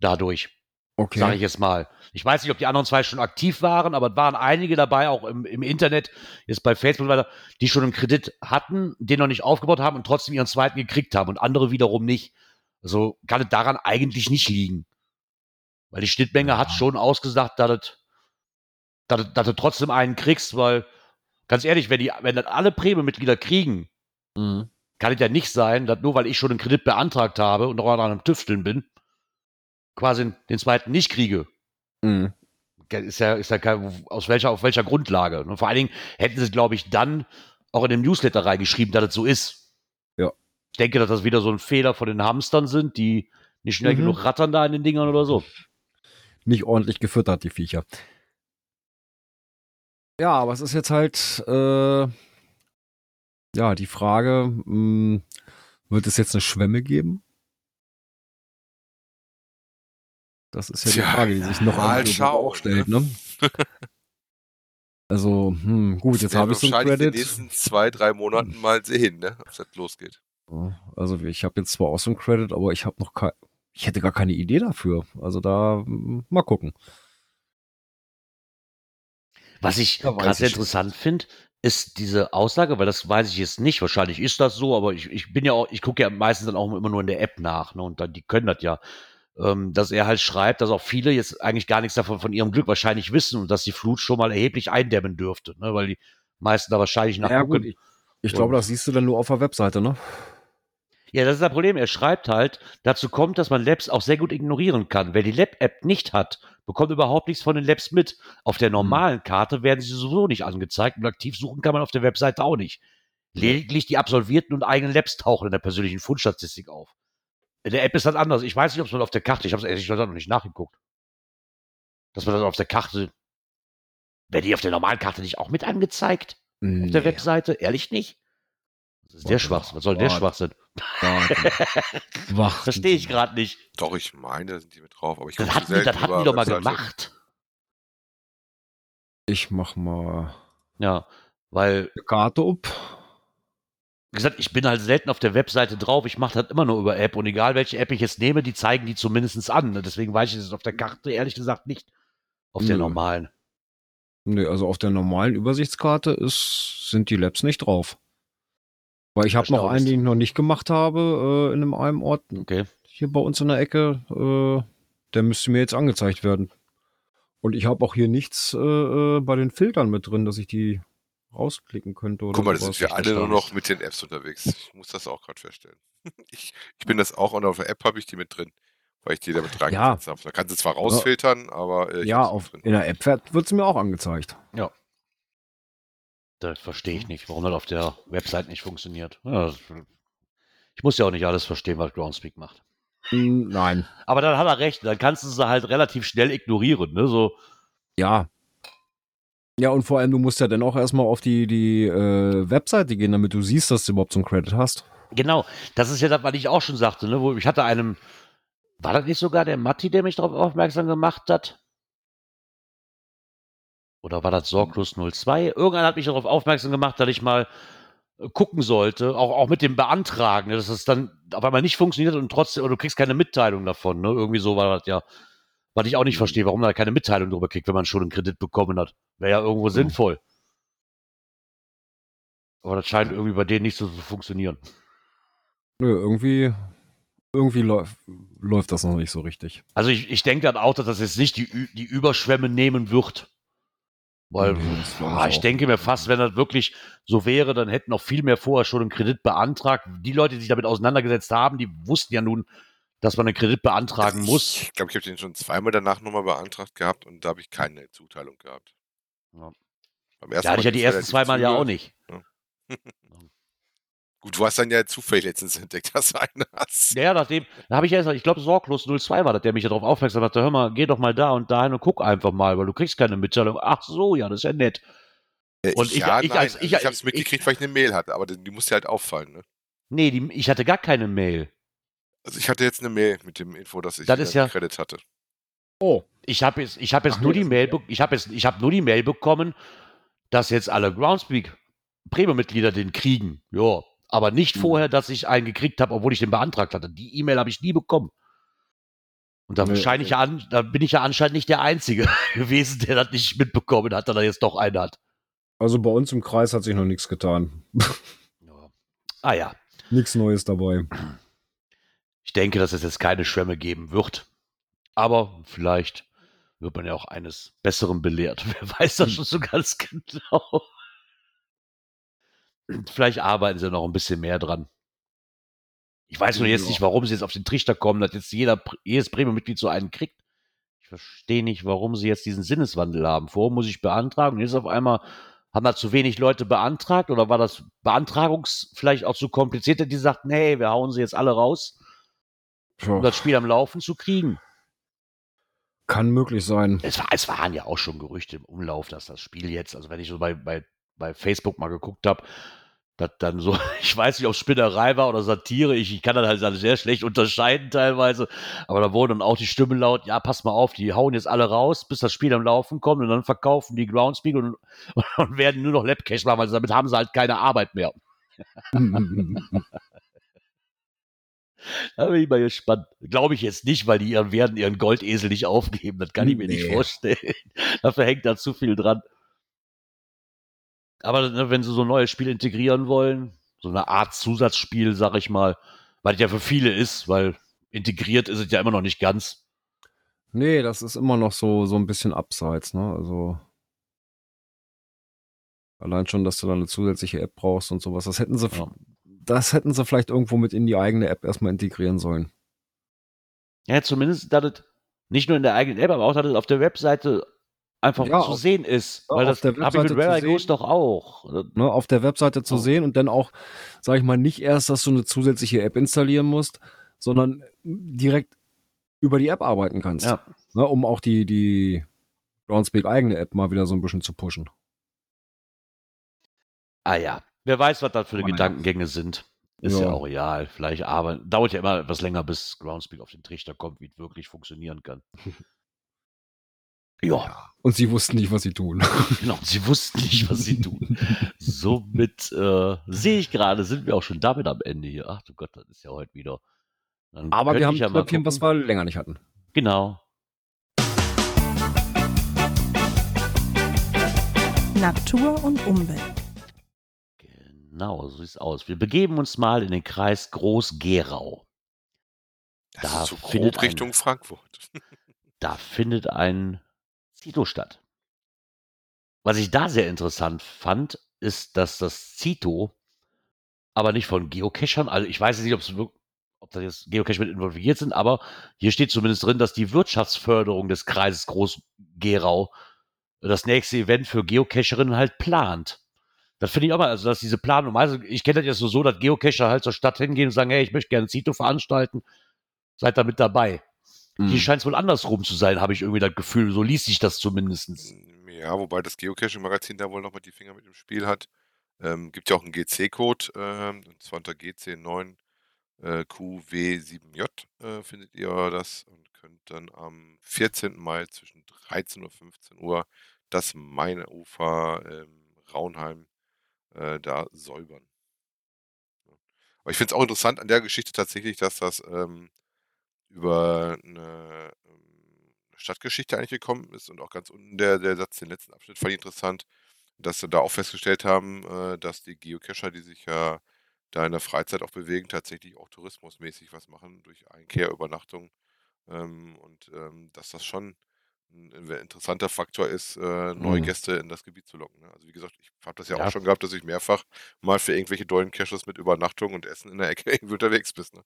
Dadurch, Okay. sage ich jetzt mal. Ich weiß nicht, ob die anderen zwei schon aktiv waren, aber es waren einige dabei, auch im, im Internet, jetzt bei Facebook, weiter, die schon einen Kredit hatten, den noch nicht aufgebaut haben und trotzdem ihren zweiten gekriegt haben und andere wiederum nicht. Also kann es daran eigentlich nicht liegen. Weil die Schnittmenge hat schon ausgesagt, dass, es, dass, dass du trotzdem einen kriegst, weil, ganz ehrlich, wenn, die, wenn das alle Premium-Mitglieder kriegen, Mhm. kann es ja nicht sein, dass nur weil ich schon einen Kredit beantragt habe und noch an einem Tüfteln bin, quasi den zweiten nicht kriege. Mhm. Ist ja, ist ja kein, aus welcher, auf welcher Grundlage. Und vor allen Dingen hätten sie, glaube ich, dann auch in dem Newsletter reingeschrieben, dass es so ist. Ja. Ich denke, dass das wieder so ein Fehler von den Hamstern sind, die nicht schnell Mhm. genug rattern da in den Dingern oder so. Nicht ordentlich gefüttert, die Viecher. Ja, aber es ist jetzt halt äh, ja die Frage, mh, wird es jetzt eine Schwemme geben? Das ist ja Tja, die Frage, die sich noch schauen, auch stellt, ne? Also, hm, gut, jetzt habe ich so ein wahrscheinlich in den Credit. nächsten zwei, drei Monaten mal sehen, ne? ob das losgeht. Ja, Also ich habe jetzt zwar auch so ein Credit, aber ich habe noch kein, ich hätte gar keine Idee dafür. Also da hm, mal gucken. Was ich Ja, gerade sehr interessant finde, ist diese Aussage, weil das weiß ich jetzt nicht. Wahrscheinlich ist das so, aber ich, ich bin ja auch, ich gucke ja meistens dann auch immer nur in der App nach, ne? Und dann, die können das ja. Ähm, dass er halt schreibt, dass auch viele jetzt eigentlich gar nichts davon von ihrem Glück wahrscheinlich wissen und dass die Flut schon mal erheblich eindämmen dürfte, ne? Weil die meisten da wahrscheinlich Ja nachgucken. gut, ich, ich glaube, das siehst du dann nur auf der Webseite, ne? Ja, das ist das Problem. Er schreibt halt, dazu kommt, dass man Labs auch sehr gut ignorieren kann. Wer die Lab-App nicht hat, bekommt überhaupt nichts von den Labs mit. Auf der normalen Karte werden sie sowieso nicht angezeigt und aktiv suchen kann man auf der Webseite auch nicht. Lediglich die absolvierten und eigenen Labs tauchen in der persönlichen Fundstatistik auf. In der App ist das anders. Ich weiß nicht, ob es man auf der Karte, ich habe es ehrlich gesagt noch nicht nachgeguckt. Dass man das auf der Karte, werden die auf der normalen Karte nicht auch mit angezeigt? Auf der Webseite? Ehrlich nicht? Das ist der Warte Schwachsinn. Was soll der warte. Schwachsinn? Wach. (laughs) Verstehe ich gerade nicht. Doch, ich meine, da sind die mit drauf. Aber ich Das hatten, die, das hatten die doch mal Webseite. gemacht. Ich mach mal Ja, weil, Karte up. Gesagt, ich bin halt selten auf der Webseite drauf. Ich mache das immer nur über App. Und egal, welche App ich jetzt nehme, die zeigen die zumindest an. ne? Deswegen weiß ich es auf der Karte ehrlich gesagt nicht. Auf der Nö. normalen. Nee, also auf der normalen Übersichtskarte ist, sind die Labs nicht drauf. Weil ich habe noch einen, den ich noch nicht gemacht habe, äh, in einem, einem Ort Okay. hier bei uns in der Ecke. Äh, der müsste mir jetzt angezeigt werden. Und ich habe auch hier nichts äh, äh, bei den Filtern mit drin, dass ich die rausklicken könnte. Oder Guck mal, da sind wir alle nur noch mit den Apps unterwegs. Ich muss das auch gerade feststellen. (laughs) Ich, ich bin das auch und auf der App habe ich die mit drin, weil ich die damit reingesetzt habe. Da kannst du zwar rausfiltern, aber äh, ich Ja, auf, drin. in der App wird es mir auch angezeigt. Da verstehe ich nicht, warum das auf der Website nicht funktioniert. Ja, das, ich muss ja auch nicht alles verstehen, was Groundspeak macht. Nein. Aber dann hat er recht. Dann kannst du sie halt relativ schnell ignorieren. Ne? So, Ja. Ja, und vor allem, du musst ja dann auch erstmal auf die, die äh, Webseite gehen, damit du siehst, dass du überhaupt so einen Credit hast. Genau, das ist ja das, was ich auch schon sagte, ne? Wo ich hatte einem, war das nicht sogar der Matti, der mich darauf aufmerksam gemacht hat? Oder war das Sorglos 02? Irgendeiner hat mich darauf aufmerksam gemacht, dass ich mal äh, gucken sollte, auch, auch mit dem Beantragen, ne, dass es dann auf einmal nicht funktioniert und trotzdem, oder du kriegst keine Mitteilung davon, ne? Irgendwie so war das ja. Was ich auch nicht verstehe, warum man da keine Mitteilung drüber kriegt, wenn man schon einen Kredit bekommen hat. Wäre ja irgendwo sinnvoll. Aber das scheint irgendwie bei denen nicht so zu funktionieren. Nö, irgendwie, irgendwie läuft, läuft das noch nicht so richtig. Also ich, ich denke dann auch, dass das jetzt nicht die, die Überschwemme nehmen wird. Weil Nee, ich auch. denke mir fast, wenn das wirklich so wäre, dann hätten noch viel mehr vorher schon einen Kredit beantragt. Die Leute, die sich damit auseinandergesetzt haben, die wussten ja nun, dass man einen Kredit beantragen muss. Ich glaube, ich habe den schon zweimal danach nochmal beantragt gehabt und da habe ich keine Zuteilung gehabt. Ja. Beim ersten Da hatte ich ja die ersten relativ zwei Mal ja auch nicht. (laughs) Gut, du hast dann ja zufällig letztens entdeckt, (laughs) dass du einen hast. Ja, nachdem, da habe ich erst, ich glaube, Sorglos 02 war das, der mich darauf aufmerksam machte, hör mal, geh doch mal da und dahin und guck einfach mal, weil du kriegst keine Mitteilung. Ach so, ja, das ist ja nett. Äh, Und ich- ja, ich nein, als- also ich- ich, habe es ich- mitgekriegt, weil ich eine Mail hatte, aber die, die musste halt auffallen. Ne? Nee, die, ich hatte gar keine Mail. Also ich hatte jetzt eine Mail mit dem Info, dass ich Das ist ja- einen Credit hatte. Oh, Ich habe jetzt, ich habe jetzt Ach, nur die Mail, ich habe jetzt, ich habe nur die Mail bekommen, dass jetzt alle Groundspeak Premium-Mitglieder den kriegen. Ja, aber nicht Mhm. vorher, dass ich einen gekriegt habe, obwohl ich den beantragt hatte. Die E-Mail habe ich nie bekommen. Und da, Nee, scheine ich ja an, da bin ich ja anscheinend nicht der Einzige (laughs) gewesen, der das nicht mitbekommen hat, dass er jetzt doch einen hat. also bei uns im Kreis hat sich noch nichts getan. Ja. Ah ja, nichts Neues dabei. (clears throat) ich denke, dass es jetzt keine Schwämme geben wird. Aber vielleicht wird man ja auch eines Besseren belehrt. (laughs) Wer weiß das schon so ganz genau. Vielleicht arbeiten sie noch ein bisschen mehr dran. Ich weiß nur jetzt Ja. nicht, warum sie jetzt auf den Trichter kommen, dass jetzt jeder, jedes Premium-Mitglied so einen kriegt. Ich verstehe nicht, warum sie jetzt diesen Sinneswandel haben. Vorher muss ich beantragen und jetzt auf einmal haben da zu wenig Leute beantragt oder war das Beantragungs vielleicht auch zu kompliziert, dass die sagten, hey, wir hauen sie jetzt alle raus. Um das Spiel am Laufen zu kriegen. Kann möglich sein. Es, war, es waren ja auch schon Gerüchte im Umlauf, dass das Spiel jetzt, also wenn ich so bei, bei, bei Facebook mal geguckt habe, dass dann so, (laughs) ich weiß nicht, ob es Spinnerei war oder Satire, ich, ich kann das halt sehr schlecht unterscheiden teilweise, aber da wurden dann auch die Stimmen laut, ja, pass mal auf, die hauen jetzt alle raus, bis das Spiel am Laufen kommt und dann verkaufen die Groundspeak und, (laughs) und werden nur noch Labcache machen, weil damit haben sie halt keine Arbeit mehr. (laughs) Da bin ich mal gespannt. Glaube ich jetzt nicht, weil die ihren, werden ihren Goldesel nicht aufgeben. Das kann ich mir nicht Nee. vorstellen. (laughs) Dafür hängt da zu viel dran. Aber ne, wenn sie so ein neues Spiel integrieren wollen, so eine Art Zusatzspiel, sag ich mal, weil es ja für viele ist, weil integriert ist es ja immer noch nicht ganz. nee, das ist immer noch so, so ein bisschen abseits, ne? Also. Allein schon, dass du da eine zusätzliche App brauchst und sowas. Das hätten sie, Ja. Das hätten sie vielleicht irgendwo mit in die eigene App erstmal integrieren sollen. Ja, zumindest, dass es nicht nur in der eigenen App, aber auch, dass es auf der Webseite einfach Ja, zu auf- sehen ist. ja, weil auf das der habe ich mit zu Goes doch auch. ne, auf der Webseite zu Oh. sehen und dann auch, sag ich mal, nicht erst, dass du eine zusätzliche App installieren musst, sondern direkt über die App arbeiten kannst. Ja. Ne, um auch die, die Groundspeak eigene App mal wieder so ein bisschen zu pushen. Ah ja, wer weiß, was das für naja. Gedankengänge sind. Ist ja. Ja. auch real. Vielleicht aber dauert ja immer etwas länger, bis Groundspeak auf den Trichter kommt, wie es wirklich funktionieren kann. (laughs) ja, Und sie wussten nicht, was sie tun. (laughs) genau. Sie wussten nicht, was sie tun. (laughs) Somit äh, sehe ich gerade, sind wir auch schon damit am Ende hier. Ach du Gott, das ist ja heute wieder. Dann Aber wir haben ja Knöpfchen, was wir länger nicht hatten. Genau. Natur und Umwelt. Genau, so sieht es aus. Wir begeben uns mal in den Kreis Groß-Gerau. Das Da ist so findet Richtung Frankfurt. (laughs) Da findet ein Zito statt. Was ich da sehr interessant fand, ist, dass das Zito aber nicht von Geocachern, also ich weiß nicht, ob es ob da jetzt Geocache mit involviert sind, aber hier steht zumindest drin, dass die Wirtschaftsförderung des Kreises Groß-Gerau das nächste Event für Geocacherinnen halt plant. Das finde ich auch mal, also dass diese Planung, also ich kenne das jetzt nur so, dass Geocacher halt zur Stadt hingehen und sagen, hey, ich möchte gerne ein Zito veranstalten, seid da mit dabei. Hm. Hier scheint es wohl andersrum zu sein, habe ich irgendwie das Gefühl. So liest sich das zumindest. Ja, wobei das Geocaching-Magazin da wohl nochmal die Finger mit dem Spiel hat. Ähm, gibt ja auch einen GC-Code, ähm, und zwar unter GC9 äh, QW7J äh, findet ihr das und könnt dann am 14. Mai zwischen 13 und 15 Uhr das Meine Ufer ähm, Raunheim äh, da säubern. Ja. Aber ich finde es auch interessant an der Geschichte tatsächlich, dass das ähm, über eine ähm, Stadtgeschichte eigentlich gekommen ist und auch ganz unten der, der Satz, den letzten Abschnitt fand ich interessant, dass sie da auch festgestellt haben, äh, dass die Geocacher, die sich ja da in der Freizeit auch bewegen, tatsächlich auch tourismusmäßig was machen durch Einkehr, Übernachtung ähm, und ähm, dass das schon ein interessanter Faktor ist, äh, neue Mhm. Gäste in das Gebiet zu locken. Ne? Also wie gesagt, ich habe das ja, Ja. auch schon gehabt, dass ich mehrfach mal für irgendwelche dollen Caches mit Übernachtung und Essen in der Ecke (laughs) irgendwie unterwegs bist. Ne?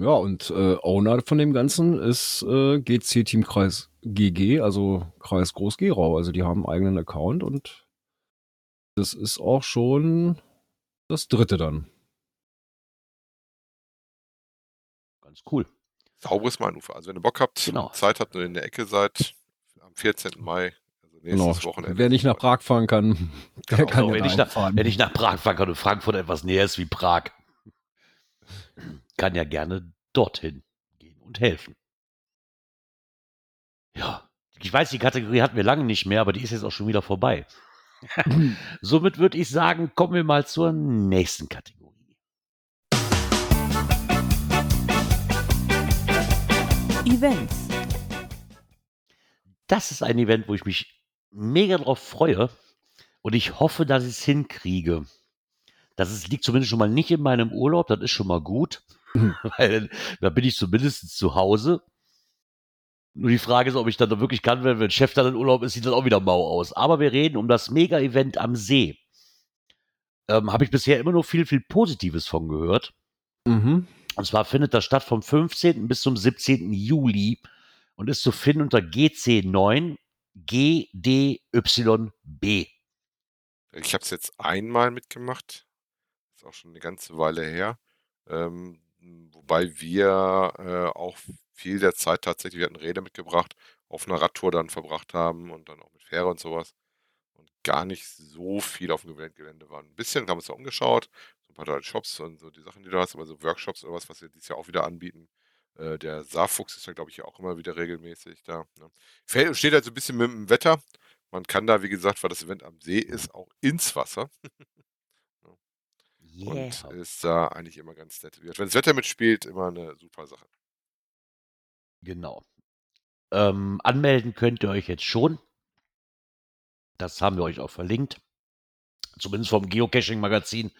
Ja, und äh, Owner von dem Ganzen ist äh, GC Team Kreis GG, also Kreis Groß-Gerau. Also die haben einen eigenen Account und das ist auch schon das dritte dann. Ganz cool. Sauberes Mainufer. Also wenn ihr Bock habt, Genau. Zeit habt und in der Ecke seid, am 14. Mai, also nächstes Genau. Wochenende. Wer nicht nach Prag fahren kann, (laughs) der Genau, kann Genau, ja wenn, ich nach, fahren. wenn ich nach Prag fahren kann und Frankfurt etwas näher ist wie Prag, kann ja gerne dorthin gehen und helfen. Ja, ich weiß, die Kategorie hatten wir lange nicht mehr, aber die ist jetzt auch schon wieder vorbei. (laughs) Somit würde ich sagen, kommen wir mal zur nächsten Kategorie. Events. Das ist ein Event, wo ich mich mega drauf freue und ich hoffe, dass ich es hinkriege. Das ist, liegt zumindest schon mal nicht in meinem Urlaub, das ist schon mal gut, Mhm. (laughs) weil da bin ich zumindest zu Hause. Nur die Frage ist, ob ich dann da wirklich kann, wenn, wenn Chef dann in Urlaub ist, sieht das auch wieder mau aus. Aber wir reden um das Mega-Event am See. Ähm, Habe ich bisher immer nur viel, viel Positives von gehört. Mhm. Und zwar findet das statt vom 15. bis zum 17. Juli und ist zu finden unter GC9 GDYB. Ich habe es jetzt einmal mitgemacht. Ist auch schon eine ganze Weile her. Ähm, wobei wir äh, auch viel der Zeit tatsächlich, wir hatten Räder mitgebracht, auf einer Radtour dann verbracht haben und dann auch mit Fähre und sowas. Gar nicht so viel auf dem Gelände waren. Ein bisschen haben wir uns da umgeschaut, so ein paar tolle Shops und so die Sachen, die du hast, aber so Workshops oder was, was wir dieses Jahr auch wieder anbieten. Äh, der Saarfuchs ist ja, glaube ich, auch immer wieder regelmäßig da. Ne? Fällt, steht halt so ein bisschen mit dem Wetter. Man kann da, wie gesagt, weil das Event am See ist, auch ins Wasser. (laughs) Yeah. Und ist da eigentlich immer ganz nett. Wenn das Wetter mitspielt, immer eine super Sache. Genau. Ähm, anmelden könnt ihr euch jetzt schon. Das haben wir euch auch verlinkt. Zumindest vom Geocaching-Magazin.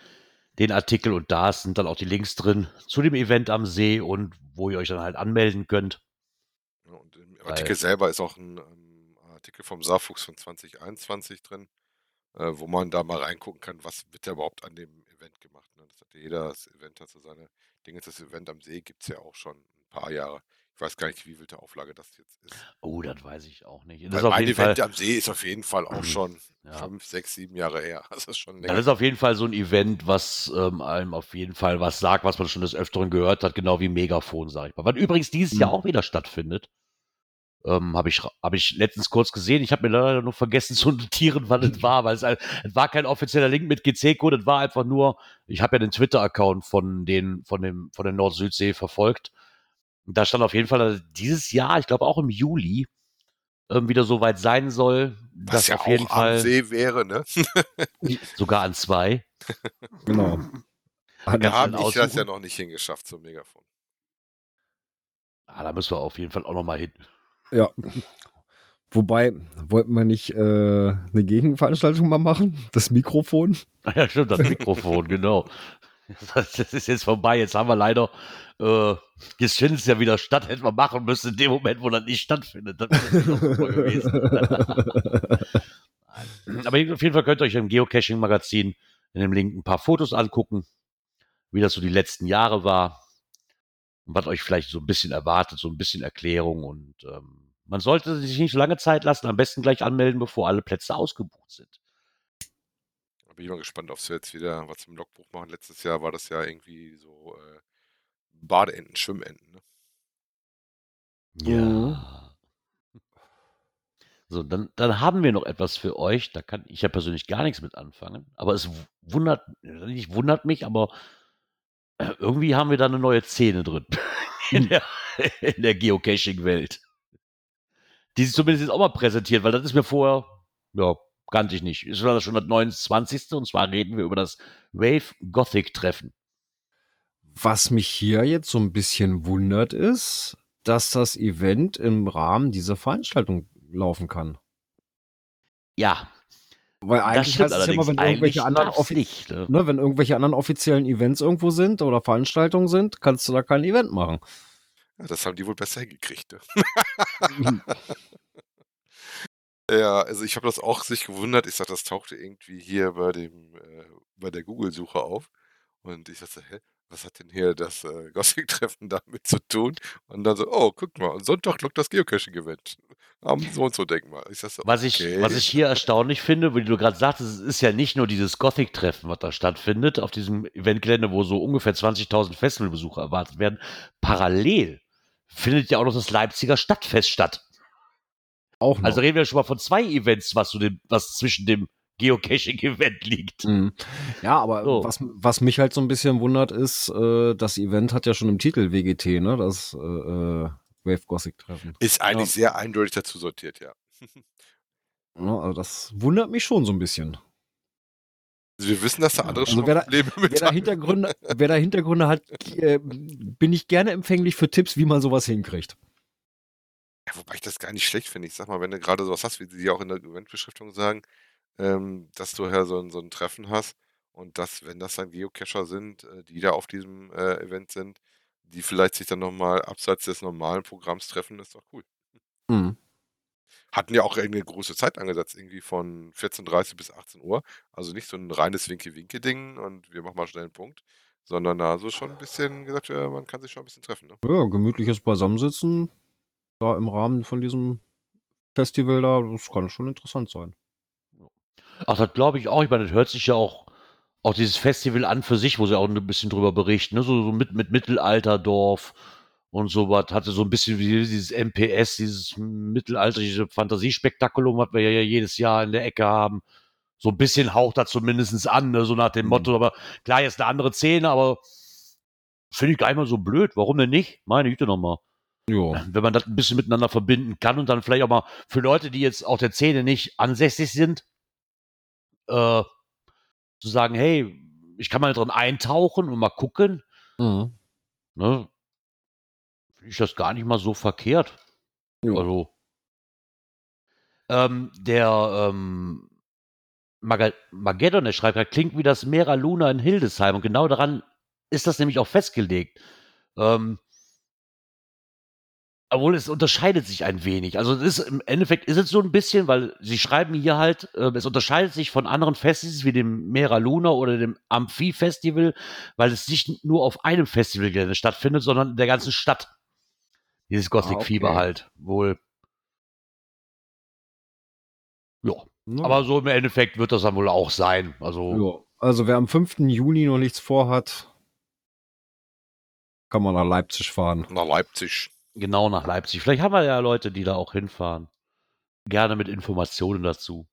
Den Artikel und da sind dann auch die Links drin zu dem Event am See und wo ihr euch dann halt anmelden könnt. Ja, und im Weil- Artikel selber ist auch ein ähm, Artikel vom Saarfuchs von 2021 drin, äh, wo man da mal reingucken kann, was wird da überhaupt an dem Event gemacht. Ne? Das hat jeder, das Event hat so seine Dinge. Das Event am See gibt es ja auch schon ein paar Jahre. Ich weiß gar nicht, wie vielte Auflage das jetzt ist. Oh, das weiß ich auch nicht. Das auf mein jeden Event Fall, am See ist auf jeden Fall auch (clears throat) schon Ja. fünf, sechs, sieben Jahre her. (laughs) Das ist schon das ist auf jeden Fall so ein Event, was ähm, einem auf jeden Fall was sagt, was man schon des Öfteren gehört hat, genau wie Megafon, sag ich mal. Was übrigens dieses Jahr Mhm. auch wieder stattfindet. Ähm, habe ich, hab ich letztens kurz gesehen. Ich habe mir leider noch vergessen zu notieren, wann es war, weil es, es war kein offizieller Link mit GC-Code, es war einfach nur, ich habe ja den Twitter-Account von den, von dem, von der Nord-Südsee verfolgt. Und da stand auf jeden Fall, dass dieses Jahr, ich glaube auch im Juli, ähm, wieder so weit sein soll, Was dass ja auf jeden auch am Fall See wäre, ne? sogar an zwei. Genau. Da habe ich das ja noch nicht hingeschafft zum Megafon. Ah, da müssen wir auf jeden Fall auch nochmal hin. Ja. Wobei, wollten wir nicht äh, eine Gegenveranstaltung mal machen? Das Mikrofon? (laughs) Ja, stimmt, das Mikrofon, genau. (laughs) Das ist jetzt vorbei. Jetzt haben wir leider, äh, jetzt findet es ja wieder statt, hätten wir machen müssen in dem Moment, wo das nicht stattfindet. Das. (laughs) Aber auf jeden Fall könnt ihr euch im Geocaching-Magazin in dem Link ein paar Fotos angucken, wie das so die letzten Jahre war und was euch vielleicht so ein bisschen erwartet, so ein bisschen Erklärung und ähm, man sollte sich nicht so lange Zeit lassen, am besten gleich anmelden, bevor alle Plätze ausgebucht sind. Bin ich mal gespannt, ob sie jetzt wieder was im Logbuch machen. Letztes Jahr war das ja irgendwie so äh, Badeenten, Schwimmenten. Ne? Ja. So, dann, dann haben wir noch etwas für euch. Da kann ich ja persönlich gar nichts mit anfangen. Aber es wundert, nicht wundert mich, aber äh, irgendwie haben wir da eine neue Szene drin (laughs) in der, in der Geocaching-Welt. Die sich zumindest jetzt auch mal präsentiert, weil das ist mir vorher, ja, kannte ich nicht. Es war das schon das 29. und zwar reden wir über das Wave Gothic Treffen. Was mich hier jetzt so ein bisschen wundert, ist, dass das Event im Rahmen dieser Veranstaltung laufen kann. Ja, Weil eigentlich heißt es ja immer, wenn irgendwelche anderen, nicht. Ne? ne, wenn irgendwelche anderen offiziellen Events irgendwo sind oder Veranstaltungen sind, kannst du da kein Event machen. Ja, das haben die wohl besser hingekriegt. Ne? (laughs) (laughs) Ja, also ich habe das auch sich gewundert. Ich sag, das tauchte irgendwie hier bei dem äh, bei der Google-Suche auf. Und ich dachte, hä, was hat denn hier das äh, (laughs) Gothic-Treffen damit zu tun? Und dann so, oh, guck mal, am Sonntag lockt das Geocaching-Event. Am so und so Denkmal. Ich sag so, Was ich, okay. was ich hier erstaunlich finde, wie du gerade sagtest, es ist ja nicht nur dieses Gothic-Treffen, was da stattfindet, auf diesem Eventgelände, wo so ungefähr 20.000 Festivalbesucher erwartet werden. Parallel findet ja auch noch das Leipziger Stadtfest statt. Auch noch. Also reden wir schon mal von zwei Events, was, zu dem, was zwischen dem Geocaching-Event liegt. Mhm. Ja, aber So. was, was mich halt so ein bisschen wundert, ist, äh, das Event hat ja schon im Titel WGT, ne? Das äh, äh, Wave Gothic Treffen. Ist eigentlich sehr eindeutig dazu sortiert, ja. (laughs) Ja, also das wundert mich schon so ein bisschen. Also wir wissen, dass da andere Also schon wer da- Probleme mit Wer da haben. Hintergründe, wer da Hintergründe hat, äh, bin ich gerne empfänglich für Tipps, wie man sowas hinkriegt. Ja, wobei ich das gar nicht schlecht finde. Ich sag mal, wenn du gerade sowas hast, wie sie auch in der Eventbeschriftung sagen, ähm, dass du ja so ein, so ein Treffen hast und dass, wenn das dann Geocacher sind, äh, die da auf diesem äh, Event sind, die vielleicht sich dann nochmal abseits des normalen Programms treffen, ist doch cool. Mhm. Hatten ja auch irgendeine große Zeit angesetzt, irgendwie von 14.30 bis 18 Uhr. Also nicht so ein reines Winke-Winke-Ding und wir machen mal schnell einen Punkt, sondern da so schon ein bisschen gesagt, ja, man kann sich schon ein bisschen treffen. Ne? Ja, gemütliches Beisammensitzen da im Rahmen von diesem Festival da, das kann schon interessant sein. Ach, das glaube ich auch. Ich meine, das hört sich ja auch, auch dieses Festival an für sich, wo sie auch ein bisschen drüber berichten, ne? so, so mit, mit Mittelalterdorf und sowas. Hatte so ein bisschen wie dieses MPS, dieses mittelalterliche Fantasiespektakulum, was wir ja jedes Jahr in der Ecke haben. So ein bisschen haucht da zumindest an, ne? so nach dem Mhm. Motto, aber klar, jetzt eine andere Szene, aber finde ich gar nicht mal so blöd. Warum denn nicht? Meine Güte nochmal Ja. wenn man das ein bisschen miteinander verbinden kann und dann vielleicht auch mal für Leute, die jetzt auch der Szene nicht ansässig sind, äh, zu sagen, hey, ich kann mal drin eintauchen und mal gucken, Mhm. ne? Finde ich das gar nicht mal so verkehrt. Ja. Also, ähm, der ähm, Maga Mageddon, der schreibt, gerade, klingt wie das Mera Luna in Hildesheim und genau daran ist das nämlich auch festgelegt. Ähm, obwohl es unterscheidet sich ein wenig. Also es ist, im Endeffekt ist es so ein bisschen, weil sie schreiben hier halt, äh, es unterscheidet sich von anderen Festivals wie dem Mera Luna oder dem Amphi-Festival, weil es nicht nur auf einem Festivalgelände stattfindet, sondern in der ganzen Stadt. Dieses Gothic-Fieber Ah, okay. halt, wohl. Ja, Ne? aber so im Endeffekt wird das dann wohl auch sein. Also, ja. Also wer am 5. Juni noch nichts vorhat, kann man nach Leipzig fahren. Nach Leipzig. Genau nach Leipzig. Vielleicht haben wir ja Leute, die da auch hinfahren. Gerne mit Informationen dazu.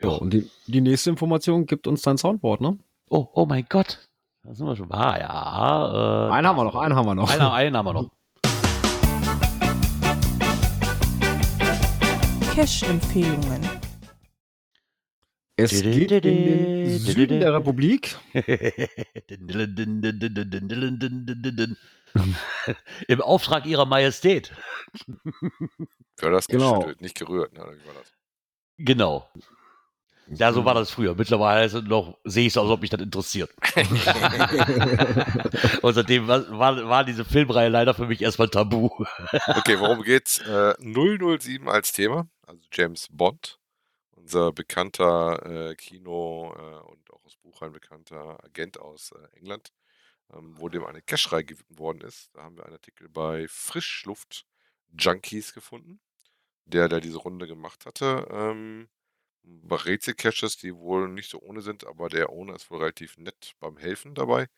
Ja, und die, die nächste Information gibt uns dein Soundboard, ne? Oh, oh mein Gott. Da sind wir schon. Ah, ja. Äh, einen haben wir noch, einen haben wir noch. Einen, einen haben wir noch. Cash-Empfehlungen. Es geht in den Süden der Republik. (laughs) Im Auftrag ihrer Majestät. (laughs) Für das Genau. nicht gerührt. Ne? Oder wie war das? Genau. Ja, so war das früher. Mittlerweile noch, sehe ich es, als ob mich das interessiert. (laughs) Und seitdem war, war, war diese Filmreihe leider für mich erstmal tabu. Okay, worum geht's? Äh, 007 als Thema, also James Bond, unser bekannter äh, Kino- äh, und auch aus Buchreihen bekannter Agent aus äh, England, ähm, wo dem eine Cash-Reihe gewidmet worden ist. Da haben wir einen Artikel bei Frischluft Junkies gefunden, der, der diese Runde gemacht hatte. Ähm, Rätsel-Caches, die wohl nicht so ohne sind, aber der Owner ist wohl relativ nett beim Helfen dabei.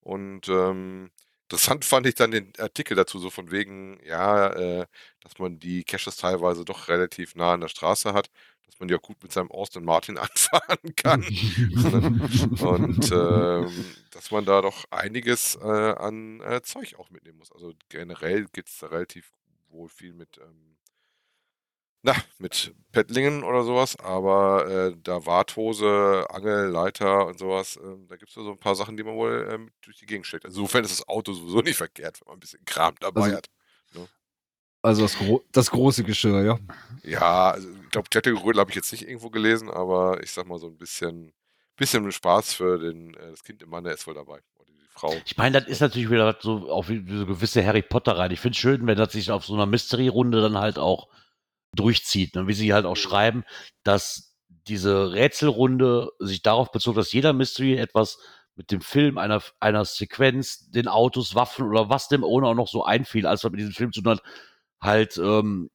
Und ähm, interessant fand ich dann den Artikel dazu, so von wegen, ja, äh, dass man die Caches teilweise doch relativ nah an der Straße hat, dass man ja gut mit seinem Austin Martin (laughs) anfahren kann. Und (laughs) ähm, dass man da doch einiges äh, an äh, Zeug auch mitnehmen muss. Also generell gibt es da relativ wohl viel mit, ähm, na, mit Pettlingen oder sowas, aber äh, da Warthose, Angel, Leiter und sowas, ähm, da gibt es so ein paar Sachen, die man wohl ähm, durch die Gegend steckt. Also insofern ist das Auto sowieso nicht verkehrt, wenn man ein bisschen Kram dabei Also- hat. Also das, gro das große Geschirr, ja. Ja, also ich glaube, Klettergerödel habe ich jetzt nicht irgendwo gelesen, aber ich sag mal so ein bisschen, bisschen Spaß für den, äh, das Kind im Mann, der ist wohl dabei. Oder die Frau. Ich meine, das ist natürlich wieder so auf wie so gewisse Harry Potter rein. Ich finde es schön, wenn das sich auf so einer Mystery-Runde dann halt auch durchzieht. Ne? Wie sie halt auch schreiben, dass diese Rätselrunde sich darauf bezog, dass jeder Mystery etwas mit dem Film, einer, einer Sequenz, den Autos, Waffen oder was dem ohne auch noch so einfiel, als was mit diesem Film zu tun hat, halt ähm,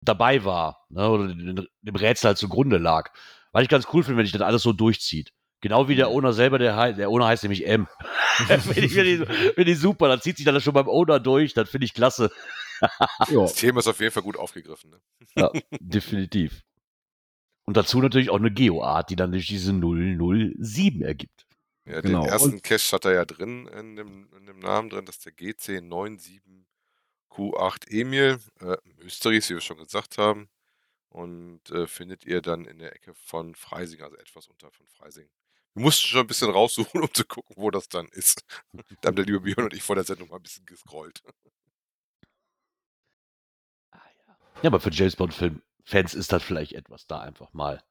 dabei war. Ne? Oder dem, dem Rätsel halt zugrunde lag. Weil ich ganz cool finde, wenn sich das alles so durchzieht. Genau wie der Owner selber, der, der Owner heißt nämlich M. (laughs) finde ich, find ich, find ich super. Dann zieht sich das schon beim Owner durch. Das finde ich klasse. Das Thema ist auf jeden Fall gut aufgegriffen. Ne? Ja, (laughs) definitiv. Und dazu natürlich auch eine Geoart, die dann durch diese 007 ergibt. Ja, Genau. Den ersten Und- Cache hat er ja drin in dem, in dem Namen drin, das ist der GC97Q8 Emil. Äh, Mysteries, wie wir schon gesagt haben. Und äh, findet ihr dann in der Ecke von Freising, also etwas unter von Freising. Wir mussten schon ein bisschen raussuchen, um zu gucken, wo das dann ist. (laughs) da haben der liebe Björn und ich vor der Sendung mal ein bisschen gescrollt. Ja, aber für James Bond-Fans ist das vielleicht etwas, da einfach mal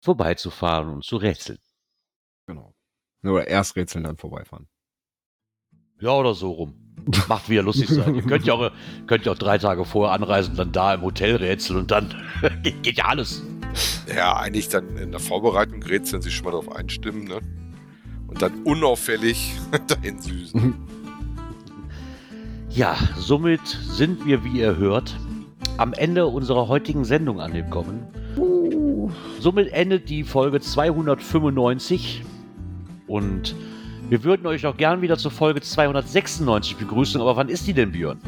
vorbeizufahren und zu rätseln. Genau. Oder erst rätseln, dann vorbeifahren. Ja, oder so rum. Macht wieder lustig sein. Ihr könnt ja auch, könnt ja auch drei Tage vorher anreisen, dann da im Hotel rätseln und dann (laughs) geht, geht ja alles. Ja, eigentlich dann in der Vorbereitung rätseln sich schon mal darauf einstimmen, ne? Und dann unauffällig (laughs) dahin süßen. Ja, somit sind wir, wie ihr hört, am Ende unserer heutigen Sendung angekommen. Somit endet die Folge 295 und Wir würden euch auch gern wieder zur Folge 296 begrüßen, aber wann ist die denn, Björn?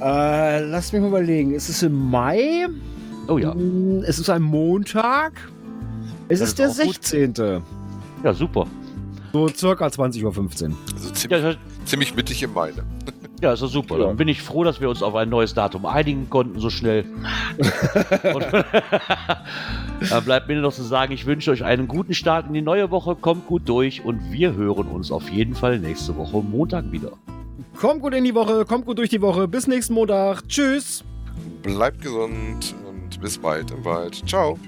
Äh, lass mich mal überlegen. Es ist im Mai. Oh ja. Mm, Es ist ein Montag. Es Das ist der ist auch gut. 16. Ja, super. So circa 20.15 Uhr. Also ziemlich, Ja, ziemlich mittig im Mai. Ne? Ja ist doch super. Ja. Dann bin ich froh, dass wir uns auf ein neues Datum einigen konnten, so schnell. Dann (laughs) bleibt mir nur noch zu sagen, ich wünsche euch einen guten Start in die neue Woche. Kommt gut durch und wir hören uns auf jeden Fall nächste Woche Montag wieder. Kommt gut in die Woche, kommt gut durch die Woche. Bis nächsten Montag. Tschüss. Bleibt gesund und bis bald im Wald. Ciao.